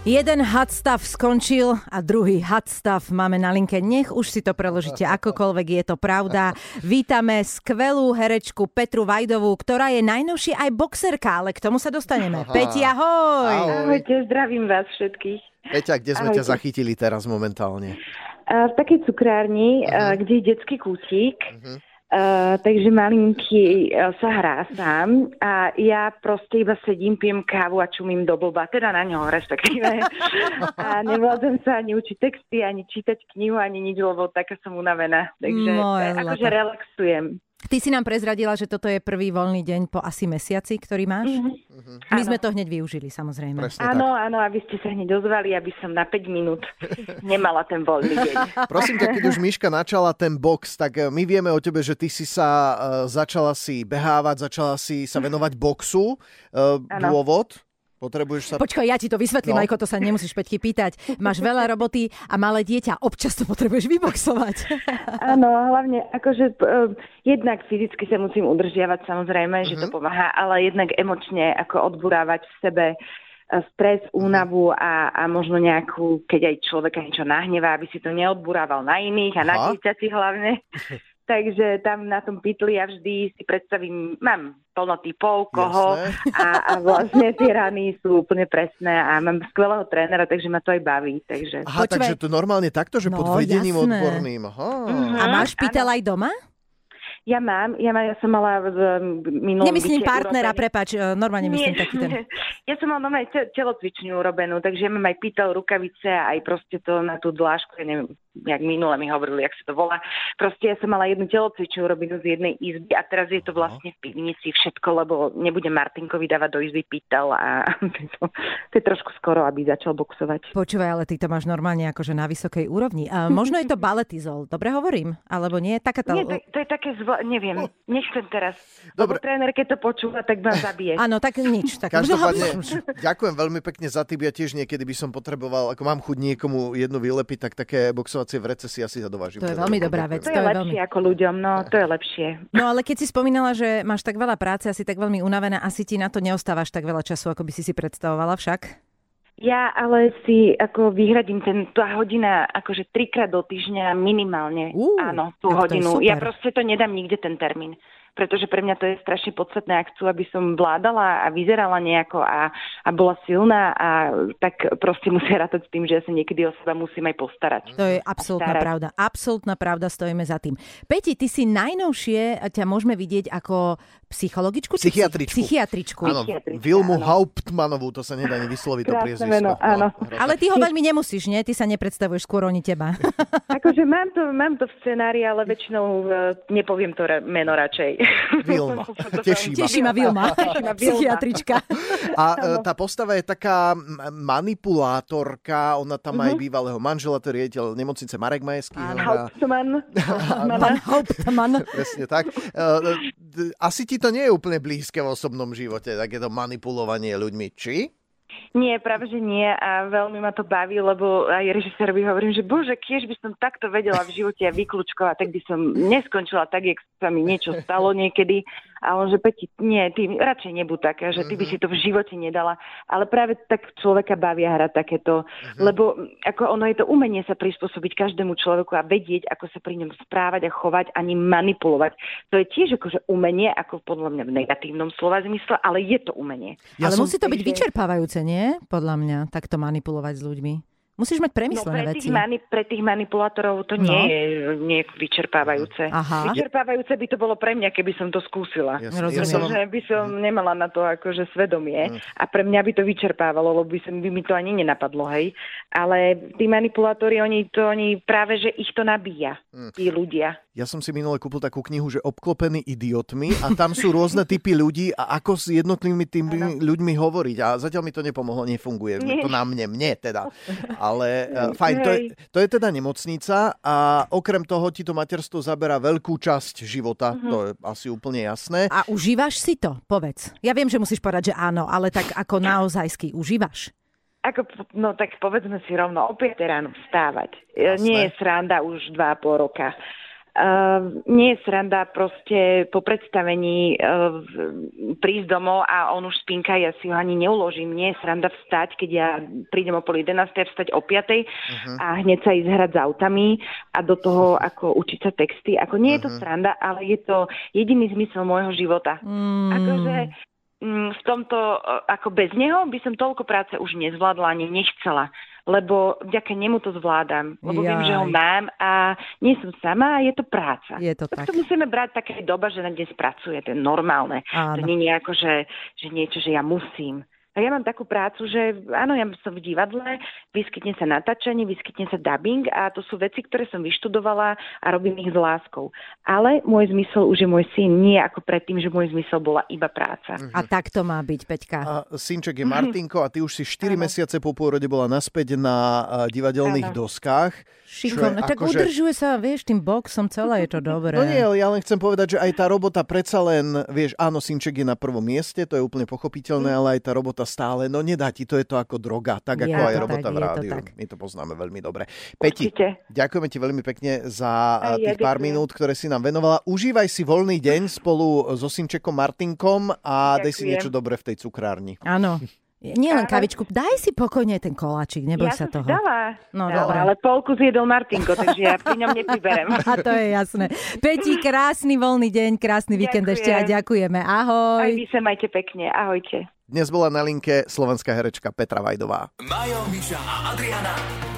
Jeden hadstav skončil a druhý hadstav máme na linke. Nech už si to preložíte akokoľvek, je to pravda. Vítame skvelú herečku Petru Vajdovú, ktorá je najnovšie aj boxerka, ale k tomu sa dostaneme. Aha. Peti, ahoj! Ahojte, zdravím vás všetkých. Peťa, kde sme Ahojte. ťa zachytili teraz momentálne? v takej cukrárni, uh-huh. kde je detský kútik. Uh-huh. Uh, takže malinký uh, sa hrá sám a ja proste iba sedím, pijem kávu a čumím do blba, teda na ňo respektíve. a nevládzem sa ani učiť texty, ani čítať knihu, ani nič, lebo taká som unavená. Takže Moje akože relaxujem. Ty si nám prezradila, že toto je prvý voľný deň po asi mesiaci, ktorý máš. Mm-hmm. My áno. sme to hneď využili, samozrejme. Presne áno, tak. áno, aby ste sa hneď ozvali, aby som na 5 minút nemala ten voľný deň. Prosím ťa, keď už Miška načala ten box, tak eh, my vieme o tebe, že ty si sa uh, začala si behávať, začala si sa venovať boxu. Uh, dôvod? Potrebuješ sa... Počkaj, ja ti to vysvetlím, no. Majko, to sa nemusíš Peťky pýtať. Máš veľa roboty a malé dieťa, občas to potrebuješ vyboxovať. Áno, hlavne akože uh, jednak fyzicky sa musím udržiavať samozrejme, uh-huh. že to mhm. pomáha, ale jednak emočne ako odburávať v sebe e, stres, mhm. únavu a, a možno nejakú, keď aj človeka niečo nahnevá, aby si to neodburával na iných a Aha. na dieťati hlavne. Takže tam na tom pytli ja vždy si predstavím, mám plno typov, koho a, a vlastne tie rany sú úplne presné a mám skvelého trénera, takže ma to aj baví. Takže... Aha, Počúvaj... takže to normálne takto, že no, pod vedením jasné. odborným. Aha. Uh-huh. A máš pytel aj doma? Ja mám, ja, mám, ja som mala v minulom Nemyslím partnera, urobený. prepač, e, normálne myslím Nie. taký ten. Ja som mala normálne telocvičňu urobenú, takže ja mám aj pýtal rukavice a aj proste to na tú dlášku, ja neviem, jak minule mi hovorili, jak sa to volá. Proste ja som mala jednu telocvičňu urobenú z jednej izby a teraz je to vlastne v pivnici všetko, lebo nebude Martinkovi dávať do izby pýtal a to, to je trošku skoro, aby začal boxovať. Počúvaj, ale ty to máš normálne akože na vysokej úrovni. A možno je to baletizol, dobre hovorím? Alebo nie? Taká to... Nie, to, to je také zvo neviem, nechcem teraz. Dobre. Lebo tréner, keď to počúva, tak ma zabije. Áno, tak nič. Tak Každopádne, ďakujem veľmi pekne za tým. Ja tiež niekedy by som potreboval, ako mám chuť niekomu jednu vylepiť, tak také boxovacie vrece si asi zadovážim. To je veľmi dobrá vec. To je, to je lepšie veľmi... ako ľuďom, no to je lepšie. No ale keď si spomínala, že máš tak veľa práce, asi tak veľmi unavená, asi ti na to neostávaš tak veľa času, ako by si si predstavovala však? Ja ale si ako vyhradím ten, tá hodina akože trikrát do týždňa minimálne. Uh, Áno, tú hodinu. Ja proste to nedám nikde ten termín pretože pre mňa to je strašne podstatné, ak chcú, aby som vládala a vyzerala nejako a, a bola silná a tak proste musia rátať s tým, že ja sa niekedy o seba musím aj postarať. To je absolútna pravda. Absolútna pravda, stojíme za tým. Peti, ty si najnovšie, ťa môžeme vidieť ako psychologičku? Psychiatričku. Psychiatričku. Áno, Vilmu Hauptmanovú, to sa nedá ani vysloviť to priezvisko. áno. No, Ale ty ho veľmi nemusíš, nie? Ty sa nepredstavuješ skôr oni teba. akože mám to, mám to v scenári, ale väčšinou uh, nepoviem to meno radšej. Vilma. Teší ma. Teší ma Vilma. Psychiatrička. A e, tá postava je taká manipulátorka, ona tam uh-huh. aj mhm. bývalého manžela, to je riaditeľ nemocnice Marek Majeský. Hauptmann. Pán Hauptmann. Presne tak. E, asi ti to nie je úplne blízke v osobnom živote, takéto manipulovanie ľuďmi, či? Nie, práve že nie a veľmi ma to baví, lebo aj režisérovi hovorím, že bože, kiež by som takto vedela v živote a vyklúčkovať, tak by som neskončila tak, jak sa mi niečo stalo niekedy a on, že Peti, nie, ty radšej nebuď taká, že ty by si to v živote nedala. Ale práve tak človeka bavia hrať takéto, uh-huh. lebo ako ono je to umenie sa prispôsobiť každému človeku a vedieť, ako sa pri ňom správať a chovať, ani manipulovať. To je tiež akože umenie, ako podľa mňa v negatívnom slova zmysle, ale je to umenie. Ja ale som... musí to byť vyčerpávajúce, nie? Podľa mňa, takto manipulovať s ľuďmi. Musíš mať premyslené no, pre veci. Tých mani- pre tých manipulátorov to no. nie je nie vyčerpávajúce. Aha. Vyčerpávajúce by to bolo pre mňa, keby som to skúsila. Jasne, ja som... Že by som mhm. nemala na to akože svedomie mm. a pre mňa by to vyčerpávalo, lebo by, som, by mi to ani nenapadlo, hej. Ale tí manipulátori, oni, to, oni práve, že ich to nabíja, mm. tí ľudia. Ja som si minule kúpil takú knihu, že obklopený idiotmi a tam sú rôzne typy ľudí a ako s jednotlivými tými ano. ľuďmi hovoriť. A zatiaľ mi to nepomohlo, nefunguje. Nie. To na mne, mne teda. Ale uh, fajn, to je, to je teda nemocnica a okrem toho ti to materstvo zabera veľkú časť života, uh-huh. to je asi úplne jasné. A užívaš si to? Povedz. Ja viem, že musíš povedať, že áno, ale tak ako naozajský užívaš? Ako, no tak povedzme si rovno, o 5 ráno vstávať. Jasné. Nie je sranda už 2,5 roka Uh, nie je sranda proste po predstavení uh, prísť domov a on už spinka, ja si ho ani neuložím. Nie je sranda vstať, keď ja prídem o pol 11. vstať o 5. Uh-huh. a hneď sa ísť hrať s autami a do toho ako učiť sa texty. Ako nie je to uh-huh. sranda, ale je to jediný zmysel môjho života. Mm. Akože mm, v tomto, ako bez neho by som toľko práce už nezvládla ani nechcela lebo vďaka nemu to zvládam, lebo Jaj. viem, že ho mám a nie som sama a je to práca. Je to tak. To musíme brať také doba, že na dnes pracuje, to je normálne. Áno. To nie je ako, že, že niečo, že ja musím. A ja mám takú prácu, že áno, ja som v divadle, vyskytne sa natáčanie, vyskytne sa dubbing a to sú veci, ktoré som vyštudovala a robím ich s láskou. Ale môj zmysel už je môj syn, nie ako predtým, že môj zmysel bola iba práca. Mhm. A tak to má byť, Peťka. A synček je Martinko a ty už si 4 ano. mesiace po pôrode bola naspäť na divadelných ano. doskách. Šikovné, tak že... udržuje sa, vieš, tým boxom celé je to dobré. No nie, ale ja len chcem povedať, že aj tá robota predsa len, vieš, áno, synček je na prvom mieste, to je úplne pochopiteľné, mm. ale aj tá robota stále, no nedá ti, to je to ako droga, tak je ako aj robota tak, v rádiu. My to poznáme veľmi dobre. Peti, Určite. ďakujeme ti veľmi pekne za aj tých ja pár minút, ktoré si nám venovala. Užívaj si voľný deň spolu so synčekom Martinkom a Ďakujem. dej si niečo dobre v tej cukrárni. Áno. Nie len kavičku, daj si pokojne ten koláčik, neboj ja sa toho. Dala, no, dala, ale polku zjedol Martinko, takže ja pri ňom nepriberem. A to je jasné. Peti, krásny voľný deň, krásny víkend Ďakujem. ešte a ďakujeme. Ahoj. Aj vy sa majte pekne, ahojte. Dnes bola na linke slovenská herečka Petra Vajdová. Majo, Miša a Adriana.